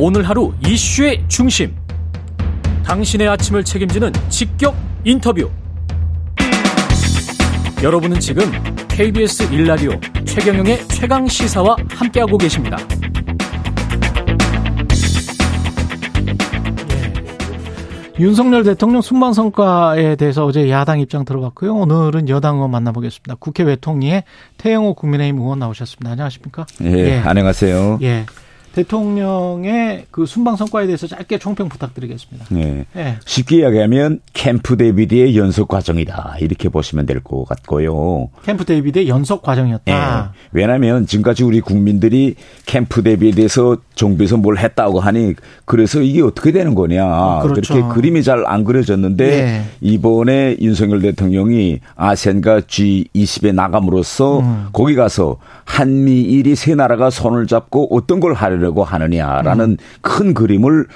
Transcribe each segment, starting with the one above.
오늘 하루 이슈의 중심. 당신의 아침을 책임지는 직격 인터뷰. 여러분은 지금 KBS 일라디오 최경영의 최강 시사와 함께하고 계십니다. 윤석열 대통령 순방 성과에 대해서 어제 야당 입장 들어봤고요. 오늘은 여당 의원 만나보겠습니다. 국회 외통위에 태영호 국민의힘 의원 나오셨습니다. 안녕하십니까? 예, 예. 안녕하세요. 예. 대통령의 그 순방 성과에 대해서 짧게 총평 부탁드리겠습니다. 네. 네. 쉽게 이야기하면 캠프 데이비드의 연속 과정이다 이렇게 보시면 될 것 같고요. 캠프 데이비드의 연속 과정이었다. 네. 왜냐하면 지금까지 우리 국민들이 캠프 데이비드에서 정부에서 뭘 했다고 하니 그래서 이게 어떻게 되는 거냐 어, 그렇죠. 그렇게 그림이 잘 안 그려졌는데 네. 이번에 윤석열 대통령이 아세안과 G20에 나감으로써 음. 거기 가서 한미일이 세 나라가 손을 잡고 어떤 걸 하려고 하려고 하느냐라는 음. 큰 그림을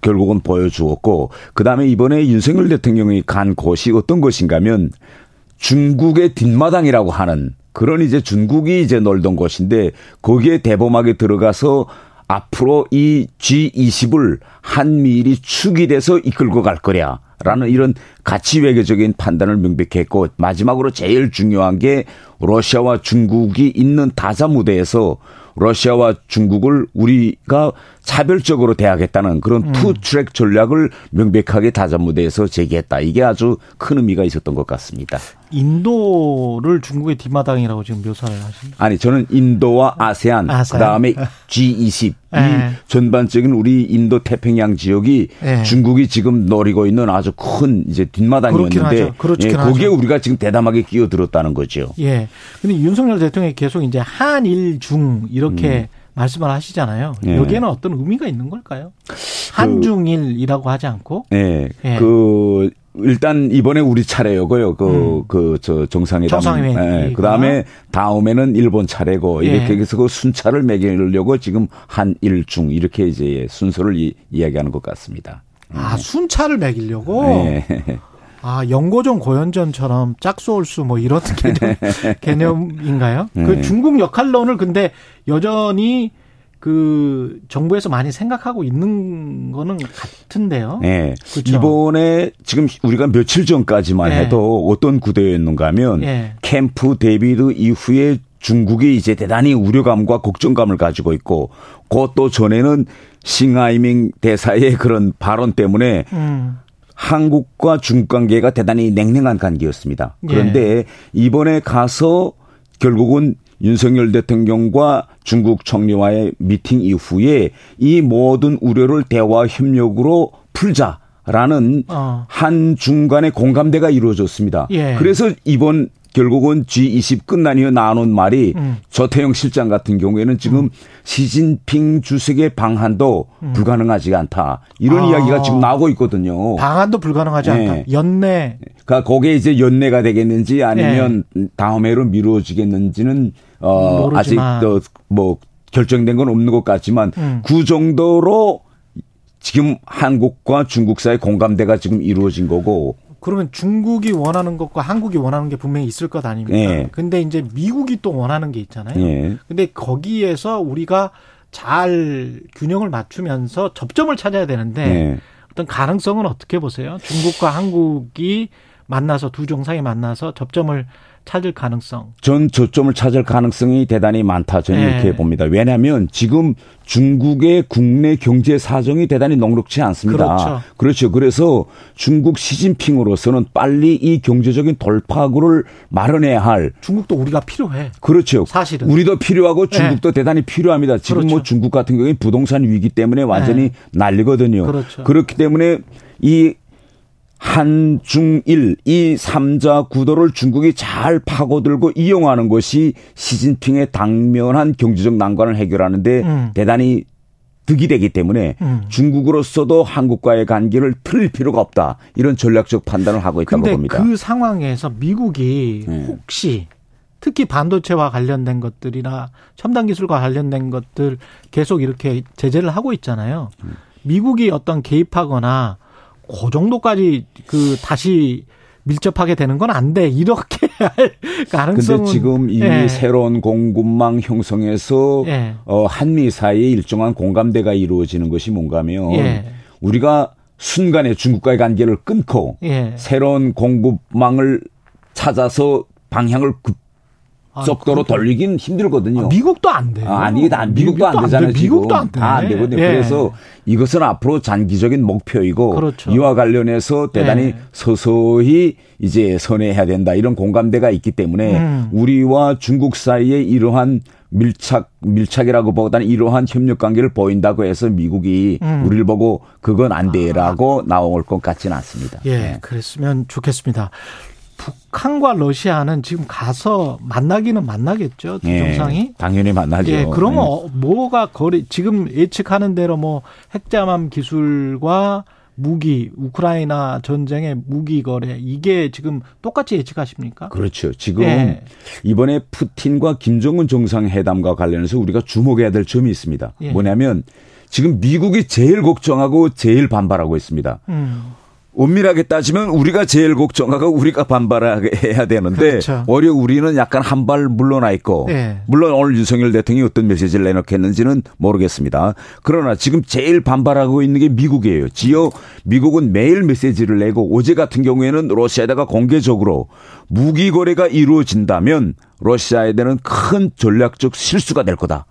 결국은 보여주었고 그다음에 이번에 윤석열 대통령이 간 곳이 어떤 곳인가면 중국의 뒷마당이라고 하는 그런 이제 중국이 이제 놀던 곳인데 거기에 대범하게 들어가서 앞으로 이 G20을 한미일이 축이 돼서 이끌고 갈 거냐. 라는 이런 가치 외교적인 판단을 명백히 했고 마지막으로 제일 중요한 게 러시아와 중국이 있는 다자 무대에서 러시아와 중국을 우리가 차별적으로 대하겠다는 그런 음. two track 전략을 명백하게 다자 무대에서 제기했다. 이게 아주 큰 의미가 있었던 것 같습니다. 인도를 중국의 뒷마당이라고 지금 묘사를 하십니다. 아니 저는 인도와 아세안, 아세안. 그다음에 G20 네. 이 전반적인 우리 인도 태평양 지역이 네. 중국이 지금 노리고 있는 아주 큰 이제 뒷마당이었는데 예, 거기에 하죠. 우리가 지금 대담하게 끼어들었다는 거죠. 예. 근데 윤석열 대통령이 계속 이제 한일 중 이렇게 음. 말씀을 하시잖아요. 예. 여기에는 어떤 의미가 있는 걸까요? 그 한중일이라고 하지 않고. 예. 예. 그 일단 이번에 우리 차례요고요. 그 음. 그저 정상회담. 정상회담. 예. 그다음에 다음에는 일본 차례고 예. 이렇게 해서 그 순차를 매기려고 지금 한일중 이렇게 이제 순서를 이, 이야기하는 것 같습니다. 아, 순차를 매기려고? 예. 아, 연고전 고연전처럼 짝수 홀수 뭐 이런 개념, 개념인가요? 네. 그 중국 역할론을 근데 여전히 그 정부에서 많이 생각하고 있는 거는 같은데요. 네. 그렇죠? 이번에 지금 우리가 며칠 전까지만 네. 해도 어떤 구도였는가 하면 네. 캠프 데이비드 이후에 중국이 이제 대단히 우려감과 걱정감을 가지고 있고 그것도 전에는 싱하이밍 대사의 그런 발언 때문에 음. 한국과 중국 관계가 대단히 냉랭한 관계였습니다. 그런데 예. 이번에 가서 결국은 윤석열 대통령과 중국 총리와의 미팅 이후에 이 모든 우려를 대화 협력으로 풀자 라는 어. 한 중 간의 공감대가 이루어졌습니다. 예. 그래서 이번 결국은 G20 끝난 이후 나눈 말이 음. 조태영 실장 같은 경우에는 지금 음. 시진핑 주석의 방한도 음. 불가능하지 않다. 이런 아. 이야기가 지금 나오고 있거든요. 방한도 불가능하지 네. 않다. 연내. 그러니까 거기에 이제 연내가 되겠는지 아니면 네. 다음 해로 미뤄지겠는지는 어 아직 뭐 결정된 건 없는 것 같지만 음. 그 정도로 지금 한국과 중국 사이 공감대가 지금 이루어진 거고 그러면 중국이 원하는 것과 한국이 원하는 게 분명히 있을 것 아닙니까? 예. 근데 이제 미국이 또 원하는 게 있잖아요. 예. 근데 거기에서 우리가 잘 균형을 맞추면서 접점을 찾아야 되는데 예. 어떤 가능성은 어떻게 보세요? 중국과 한국이 만나서 두 정상이 만나서 접점을 찾을 가능성. 전 저점을 찾을 가능성이 대단히 많다. 저는 네. 이렇게 봅니다. 왜냐하면 지금 중국의 국내 경제 사정이 대단히 녹록치 않습니다. 그렇죠. 그렇죠. 그래서 중국 시진핑으로서는 빨리 이 경제적인 돌파구를 마련해야 할. 중국도 우리가 필요해. 그렇죠. 사실은. 우리도 필요하고 중국도 네. 대단히 필요합니다. 지금 뭐 그렇죠. 뭐 중국 같은 경우에 부동산 위기 때문에 완전히 네. 난리거든요. 그렇죠. 그렇기 때문에 이 한중일 이 삼자 구도를 중국이 잘 파고들고 이용하는 것이 시진핑의 당면한 경제적 난관을 해결하는데 음. 대단히 득이 되기 때문에 음. 중국으로서도 한국과의 관계를 틀 필요가 없다. 이런 전략적 판단을 하고 있다고 봅니다. 그 상황에서 미국이 네. 혹시 특히 반도체와 관련된 것들이나 첨단 기술과 관련된 것들 계속 이렇게 제재를 하고 있잖아요. 미국이 어떤 개입하거나 그 정도까지 그 다시 밀접하게 되는 건 안 돼. 이렇게 할 가능성은. 근데 지금 이 예. 새로운 공급망 형성에서 예. 어, 한미 사이에 일정한 공감대가 이루어지는 것이 뭔가면 예. 우리가 순간에 중국과의 관계를 끊고 예. 새로운 공급망을 찾아서 방향을 급 속도로 아, 돌리긴 힘들거든요. 아, 미국도 안 돼요. 아, 니 미국도, 미국도 안 되잖아요. 안 돼. 미국도 안 돼. 다안 되거든요. 예. 그래서 이것은 앞으로 장기적인 목표이고 그렇죠. 이와 관련해서 대단히 예. 서서히 이제 선회해야 된다 이런 공감대가 있기 때문에 음. 우리와 중국 사이에 이러한 밀착 밀착이라고 보다는 이러한 협력 관계를 보인다고 해서 미국이 음. 우리를 보고 그건 안 돼라고 아. 나올 것 같지는 않습니다. 예, 네. 그랬으면 좋겠습니다. 북한과 러시아는 지금 가서 만나기는 만나겠죠. 두 예, 정상이. 당연히 만나죠. 예, 그러면 예. 뭐가 거리 지금 예측하는 대로 뭐 핵잠암 기술과 무기, 우크라이나 전쟁의 무기 거래 이게 지금 똑같이 예측하십니까? 그렇죠. 지금 예. 이번에 푸틴과 김정은 정상 회담과 관련해서 우리가 주목해야 될 점이 있습니다. 예. 뭐냐면 지금 미국이 제일 걱정하고 제일 반발하고 있습니다. 음. 엄밀하게 따지면 우리가 제일 걱정하고 우리가 반발해야 되는데 그렇죠. 오히려 우리는 약간 한 발 물러나 있고 네. 물론 오늘 윤석열 대통령이 어떤 메시지를 내놓겠는지는 모르겠습니다. 그러나 지금 제일 반발하고 있는 게 미국이에요. 지요 미국은 매일 메시지를 내고 어제 같은 경우에는 러시아에다가 공개적으로 무기 거래가 이루어진다면 러시아에 대한 큰 전략적 실수가 될 거다.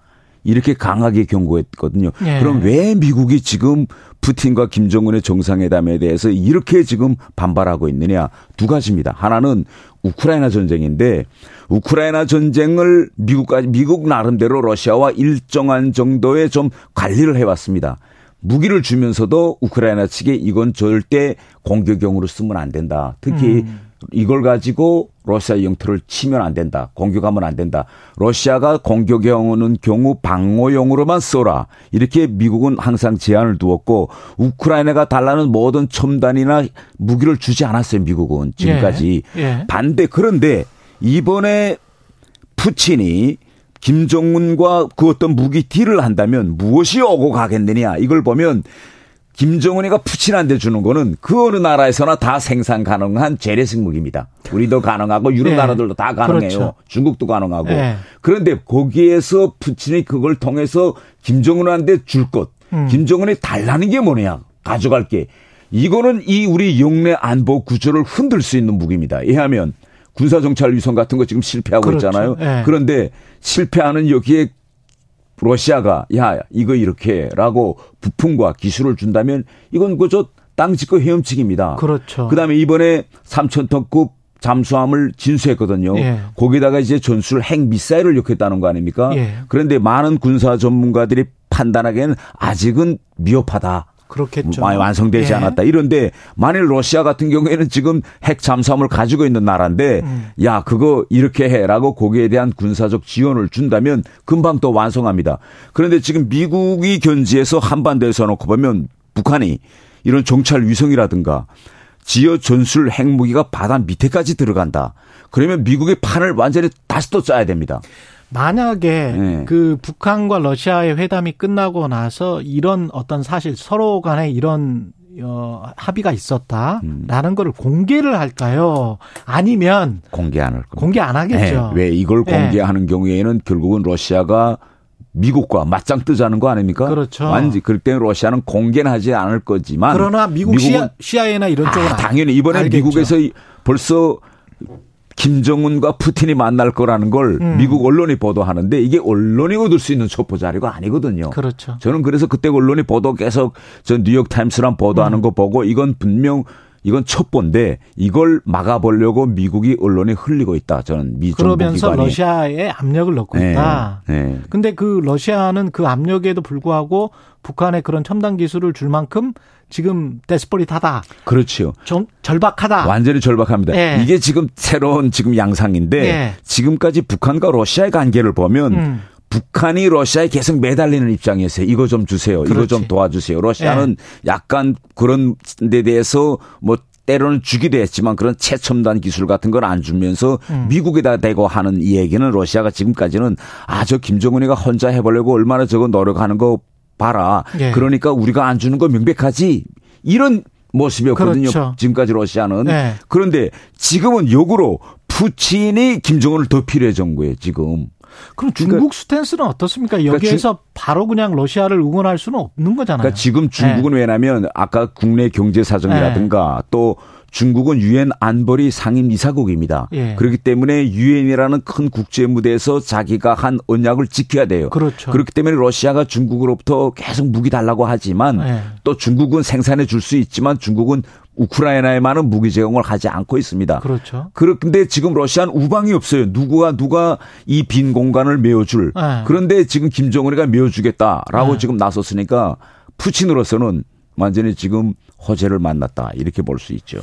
이렇게 강하게 경고했거든요. 네. 그럼 왜 미국이 지금 푸틴과 김정은의 정상회담에 대해서 이렇게 지금 반발하고 있느냐 두 가지입니다. 하나는 우크라이나 전쟁인데 우크라이나 전쟁을 미국까지 미국 나름대로 러시아와 일정한 정도의 좀 관리를 해왔습니다. 무기를 주면서도 우크라이나 측에 이건 절대 공격용으로 쓰면 안 된다. 특히 음. 이걸 가지고 러시아 영토를 치면 안 된다. 공격하면 안 된다. 러시아가 공격용은 경우 방어용으로만 써라. 이렇게 미국은 항상 제한을 두었고 우크라이나가 달라는 모든 첨단이나 무기를 주지 않았어요. 미국은 지금까지 예. 예. 반대. 그런데 이번에 푸틴이 김정은과 그 어떤 무기 딜을 한다면 무엇이 오고 가겠느냐 이걸 보면 김정은이가 푸친한테 주는 거는 그 어느 나라에서나 다 생산 가능한 재래식 무기입니다. 우리도 가능하고 유럽 네. 나라들도 다 가능해요. 그렇죠. 중국도 가능하고. 네. 그런데 거기에서 푸친이 그걸 통해서 김정은한테 줄 것. 음. 김정은이 달라는 게 뭐냐? 가져갈 게. 이거는 이 우리 영내 안보 구조를 흔들 수 있는 무기입니다. 이하면 군사정찰 위성 같은 거 지금 실패하고 그렇죠. 있잖아요. 네. 그런데 실패하는 여기에 러시아가 야 이거 이렇게라고 부품과 기술을 준다면 이건 그저 땅 짓고 헤엄치기입니다. 그렇죠. 그다음에 이번에 3천톤급 잠수함을 진수했거든요. 예. 거기다가 이제 전술 핵 미사일을 넣겠다는 거 아닙니까? 예. 그런데 많은 군사 전문가들이 판단하기에는 아직은 미흡하다. 그렇겠죠. 많이 완성되지 예. 않았다. 이런데 만일 러시아 같은 경우에는 지금 핵 잠수함을 가지고 있는 나라인데 음. 야 그거 이렇게 해라고 거기에 대한 군사적 지원을 준다면 금방 또 완성합니다. 그런데 지금 미국이 견지해서 한반도에서 놓고 보면 북한이 이런 정찰 위성이라든가 지어 전술 핵무기가 바다 밑에까지 들어간다. 그러면 미국의 판을 완전히 다시 또 짜야 됩니다. 만약에 네. 그 북한과 러시아의 회담이 끝나고 나서 이런 어떤 사실 서로 간에 이런 어, 합의가 있었다라는 음. 거를 공개를 할까요? 아니면 공개 안 할 겁니다. 공개 안 하겠죠. 네. 왜 이걸 네. 공개하는 네. 경우에는 결국은 러시아가 미국과 맞짱 뜨자는 거 아닙니까? 그렇죠. 완전 그럴 때는 러시아는 공개는 하지 않을 거지만 그러나 미국 미국은 CIA, 나 이런 쪽은 아, 당연히 이번에 알겠죠. 미국에서 벌써 김정은과 푸틴이 만날 거라는 걸 음. 미국 언론이 보도하는데 이게 언론이 얻을 수 있는 첩보 자료가 아니거든요. 그렇죠. 저는 그래서 그때 언론이 보도 계속 전 뉴욕 타임스랑 보도하는 음. 거 보고 이건 분명 이건 첩보인데 이걸 막아보려고 미국이 언론에 흘리고 있다. 저는 미 그러면서 기관이. 러시아에 압력을 넣고 네. 있다. 네. 근데 그 러시아는 그 압력에도 불구하고 북한에 그런 첨단 기술을 줄 만큼 지금 데스퍼릿하다. 그렇죠. 좀 절박하다. 완전히 절박합니다. 네. 이게 지금 새로운 지금 양상인데 네. 지금까지 북한과 러시아의 관계를 보면 음. 북한이 러시아에 계속 매달리는 입장이었어요. 이거 좀 주세요. 그렇지. 이거 좀 도와주세요. 러시아는 네. 약간 그런 데 대해서 뭐 때로는 주기도 했지만 그런 최첨단 기술 같은 걸 안 주면서 음. 미국에다 대고 하는 이 얘기는 러시아가 지금까지는 아 저 김정은이가 혼자 해보려고 얼마나 저거 노력하는 거 봐라. 예. 그러니까 우리가 안 주는 거 명백하지. 이런 모습이었거든요. 그렇죠. 지금까지 러시아는. 네. 그런데 지금은 역으로 푸틴이 김정은을 더 필요해진 거예요, 지금. 그럼 그러니까 중국 그러니까, 스탠스는 어떻습니까? 그러니까 여기에서 그러니까 바로 그냥 러시아를 응원할 수는 없는 거잖아요. 그러니까 지금 중국은 네. 왜냐하면 아까 국내 경제 사정이라든가 네. 또 중국은 유엔 안보리 상임 이사국입니다. 예. 그렇기 때문에 유엔이라는 큰 국제 무대에서 자기가 한 언약을 지켜야 돼요. 그렇죠. 그렇기 때문에 러시아가 중국으로부터 계속 무기 달라고 하지만 예. 또 중국은 생산해 줄 수 있지만 중국은 우크라이나에만은 무기 제공을 하지 않고 있습니다. 그렇죠. 그런데 지금 러시아는 우방이 없어요. 누구가 누가 이 빈 공간을 메워줄. 네. 그런데 지금 김정은이가 메워주겠다라고 네. 지금 나섰으니까 푸틴으로서는 완전히 지금 허재를 만났다 이렇게 볼 수 있죠.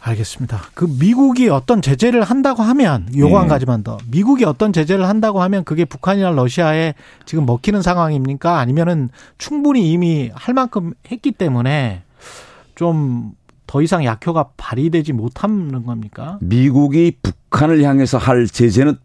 알겠습니다. 그 미국이 어떤 제재를 한다고 하면 요거 한 네. 가지만 더. 미국이 어떤 제재를 한다고 하면 그게 북한이나 러시아에 지금 먹히는 상황입니까? 아니면은 충분히 이미 할 만큼 했기 때문에 좀 더 이상 약효가 발휘되지 못하는 겁니까? 미국이 북 북한을 향해서 할 제재는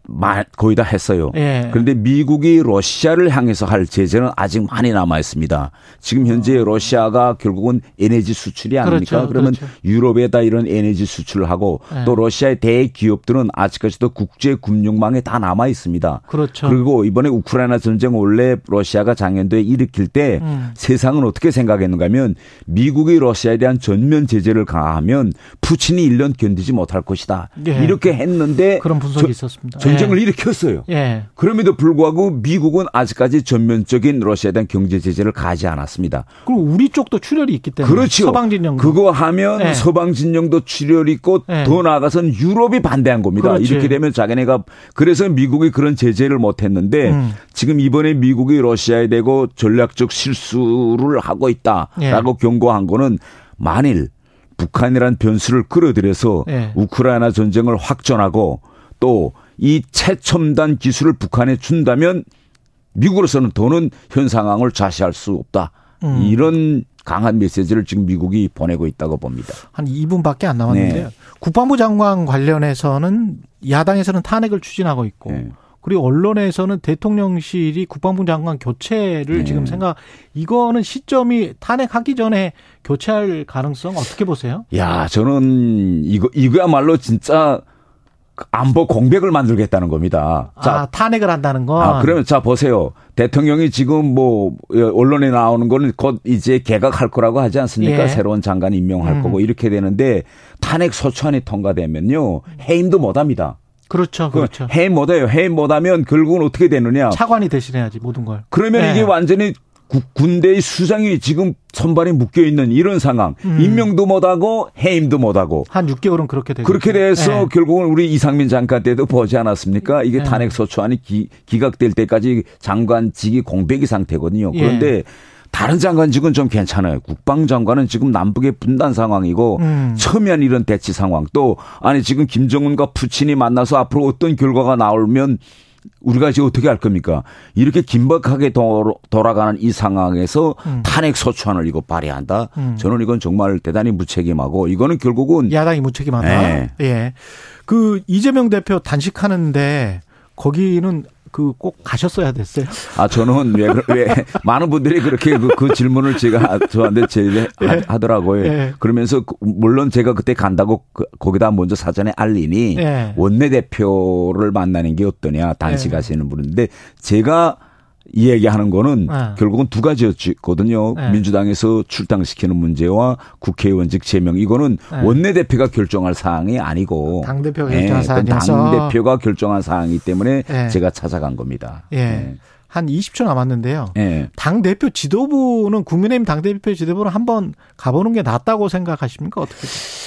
거의 다 했어요. 예. 그런데 미국이 러시아를 향해서 할 제재는 아직 많이 남아 있습니다. 지금 현재 어. 러시아가 결국은 에너지 수출이 아닙니까? 그렇죠. 그러면 그렇죠. 유럽에다 이런 에너지 수출을 하고 예. 또 러시아의 대기업들은 아직까지도 국제 금융망에 다 남아 있습니다. 그렇죠. 그리고 이번에 우크라이나 전쟁 원래 러시아가 작년도에 일으킬 때 음. 세상은 어떻게 생각했는가 하면 미국이 러시아에 대한 전면 제재를 가하면 푸틴이 1년 견디지 못할 것이다. 예. 이렇게 했는 데 했는데 그런 분석이 저, 있었습니다. 전쟁을 예. 일으켰어요. 예. 그럼에도 불구하고 미국은 아직까지 전면적인 러시아에 대한 경제 제재를 가지 않았습니다. 그럼 우리 쪽도 출혈이 있기 때문에 그렇죠. 서방 진영 그거 하면 예. 서방 진영도 출혈이 있고 예. 더 나아가서는 유럽이 반대한 겁니다. 그렇지. 이렇게 되면 자기네가 그래서 미국이 그런 제재를 못 했는데 음. 지금 이번에 미국이 러시아에 대고 전략적 실수를 하고 있다라고 예. 경고한 거는 만일 북한이란 변수를 끌어들여서 네. 우크라이나 전쟁을 확전하고 또 이 최첨단 기술을 북한에 준다면 미국으로서는 더는 현 상황을 좌시할 수 없다. 음. 이런 강한 메시지를 지금 미국이 보내고 있다고 봅니다. 한 2분밖에 안 남았는데요. 네. 국방부 장관 관련해서는 야당에서는 탄핵을 추진하고 있고 네. 그리고 언론에서는 대통령실이 국방부 장관 교체를 네. 지금 생각 이거는 시점이 탄핵하기 전에 교체할 가능성 어떻게 보세요? 야, 저는 이거 이거야말로 진짜 안보 공백을 만들겠다는 겁니다. 자, 아, 탄핵을 한다는 건. 아, 그러면 자 보세요. 대통령이 지금 뭐 언론에 나오는 거는 곧 이제 개각할 거라고 하지 않습니까? 예. 새로운 장관 임명할 음. 거고 이렇게 되는데 탄핵 소추안이 통과되면요 해임도 못 합니다. 그렇죠, 그렇죠. 해임 못해요. 해임 못하면 결국은 어떻게 되느냐? 차관이 대신해야지 모든 걸. 그러면 네. 이게 완전히 군대의 수장이 지금 선발에 묶여 있는 이런 상황. 음. 임명도 못하고 해임도 못하고. 한 6개월은 그렇게 되죠. 그렇게 돼서 네. 결국은 우리 이상민 장관 때도 보지 않았습니까? 이게 네. 탄핵 소추안이 기, 각될 때까지 장관직이 공백이 상태거든요. 그런데 예. 다른 장관직은 좀 괜찮아요. 국방장관은 지금 남북의 분단 상황이고 음. 첨예한 이런 대치 상황 또 아니 지금 김정은과 푸틴이 만나서 앞으로 어떤 결과가 나오면 우리가 지금 어떻게 할 겁니까? 이렇게 긴박하게 돌아가는 이 상황에서 음. 탄핵 소추안을 이거 발의한다? 음. 저는 이건 정말 대단히 무책임하고 이거는 결국은 야당이 무책임하다. 네. 예. 그 이재명 대표 단식하는데 거기는 그 꼭 가셨어야 됐어요. 아 저는 왜, 왜 많은 분들이 그렇게 그, 그 질문을 제가 저한테 제일 예. 하더라고요. 예. 그러면서 그, 물론 제가 그때 간다고 그, 거기다 먼저 사전에 알리니 예. 원내 대표를 만나는 게 어떠냐 단식하시는 예. 분인데 제가 이야기하는 거는 네. 결국은 두 가지였거든요. 네. 민주당에서 출당시키는 문제와 국회의원직 제명 이거는 네. 원내대표가 결정할 사항이 아니고 당대표가 결정한 사항이라서 당대표가 결정한 사항이기 때문에 네. 제가 찾아간 겁니다. 예. 네. 한 20초 남았는데요. 네. 당 대표 지도부는 국민의힘 당 대표 지도부는 한번 가보는 게 낫다고 생각하십니까? 어떻게?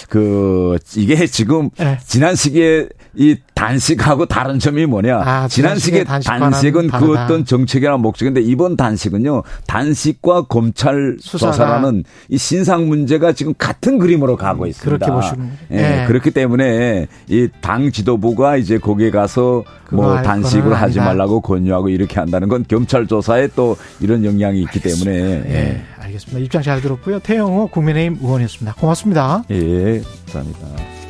그 이게 지금 네. 지난 시기에 이 단식하고 다른 점이 뭐냐? 아, 지난 시기에 단식은 그 어떤 정책이나 목적인데 이번 단식은요 단식과 검찰 수사가. 조사라는 이 신상 문제가 지금 같은 그림으로 가고 있습니다. 그렇게 보시는 예, 네. 그렇기 때문에 이 당 지도부가 이제 거기에 가서 뭐 단식을 하지 말라고 권유하고 이렇게 한다는 건 검찰 조사에 또 이런 영향이 있기 알겠습니다. 때문에 예. 예. 알겠습니다. 입장 잘 들었고요. 태영호 국민의힘 의원이었습니다. 고맙습니다. 예, 감사합니다.